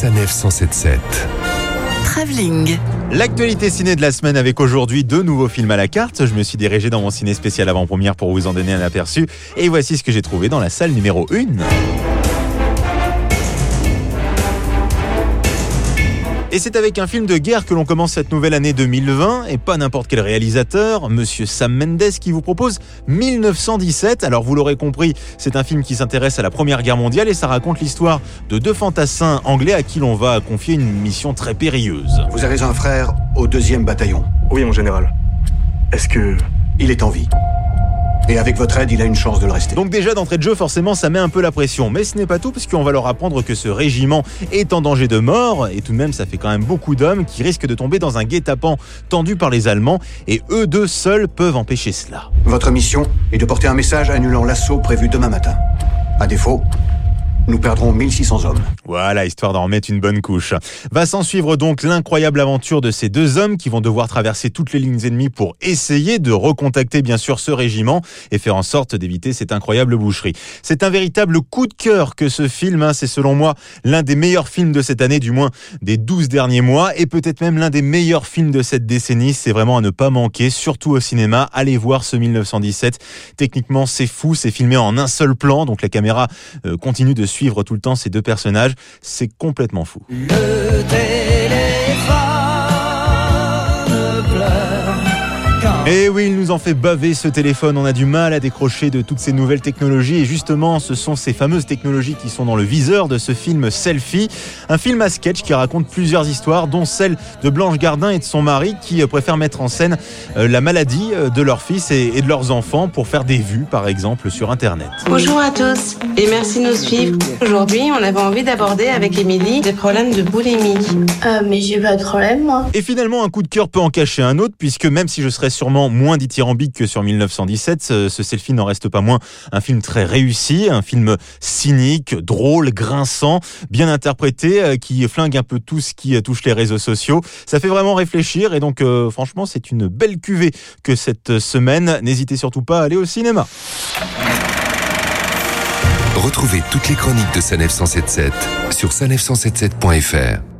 Sanef 177. Travelling. L'actualité ciné de la semaine avec aujourd'hui deux nouveaux films à la carte. Je me suis dirigé dans mon ciné spécial avant-première pour vous en donner un aperçu. Et voici ce que j'ai trouvé dans la salle numéro 1. Et c'est avec un film de guerre que l'on commence cette nouvelle année 2020, et pas n'importe quel réalisateur, monsieur Sam Mendes, qui vous propose 1917. Alors vous l'aurez compris, c'est un film qui s'intéresse à la Première Guerre mondiale, et ça raconte l'histoire de deux fantassins anglais à qui l'on va confier une mission très périlleuse. Vous avez un frère au deuxième bataillon? Oui, mon général. Est-ce que... Il est en vie? Et avec votre aide, il a une chance de le rester. Donc déjà d'entrée de jeu, forcément, ça met un peu la pression. Mais ce n'est pas tout, puisqu'on va leur apprendre que ce régiment est en danger de mort. Et tout de même, ça fait quand même beaucoup d'hommes qui risquent de tomber dans un guet-apens tendu par les Allemands. Et eux deux seuls peuvent empêcher cela. Votre mission est de porter un message annulant l'assaut prévu demain matin. À défaut, nous perdrons 1600 hommes. Voilà, histoire d'en remettre une bonne couche. Va s'en suivre donc l'incroyable aventure de ces deux hommes qui vont devoir traverser toutes les lignes ennemies pour essayer de recontacter bien sûr ce régiment et faire en sorte d'éviter cette incroyable boucherie. C'est un véritable coup de cœur que ce film, hein. c'est selon moi l'un des meilleurs films de cette année, du moins des 12 derniers mois, et peut-être même l'un des meilleurs films de cette décennie. C'est vraiment à ne pas manquer, surtout au cinéma. Allez voir ce 1917. Techniquement, c'est fou, c'est filmé en un seul plan, donc la caméra euh, continue de suivre suivre tout le temps ces deux personnages. C'est complètement fou. Et eh oui, il nous en fait baver ce téléphone. On a du mal à décrocher de toutes ces nouvelles technologies. Et justement, ce sont ces fameuses technologies qui sont dans le viseur de ce film Selfie. Un film à sketch qui raconte plusieurs histoires, dont celle de Blanche Gardin et de son mari qui euh, préfèrent mettre en scène euh, la maladie euh, de leur fils et de leurs enfants pour faire des vues, par exemple, sur Internet. Bonjour à tous et merci de nous suivre. Aujourd'hui, on avait envie d'aborder avec Émilie des problèmes de boulimie. Euh, mais j'ai pas de problème, moi. Et finalement, un coup de cœur peut en cacher un autre, puisque même si je serais sûrement moins dithyrambique que sur 1917. Ce, selfie n'en reste pas moins un film très réussi, un film cynique, drôle, grinçant, bien interprété, euh, qui flingue un peu tout ce qui touche les réseaux sociaux. Ça fait vraiment réfléchir et donc euh, franchement c'est une belle cuvée que cette semaine. N'hésitez surtout pas à aller au cinéma. Retrouvez toutes les chroniques de Sanef 177 sur sanef177.fr.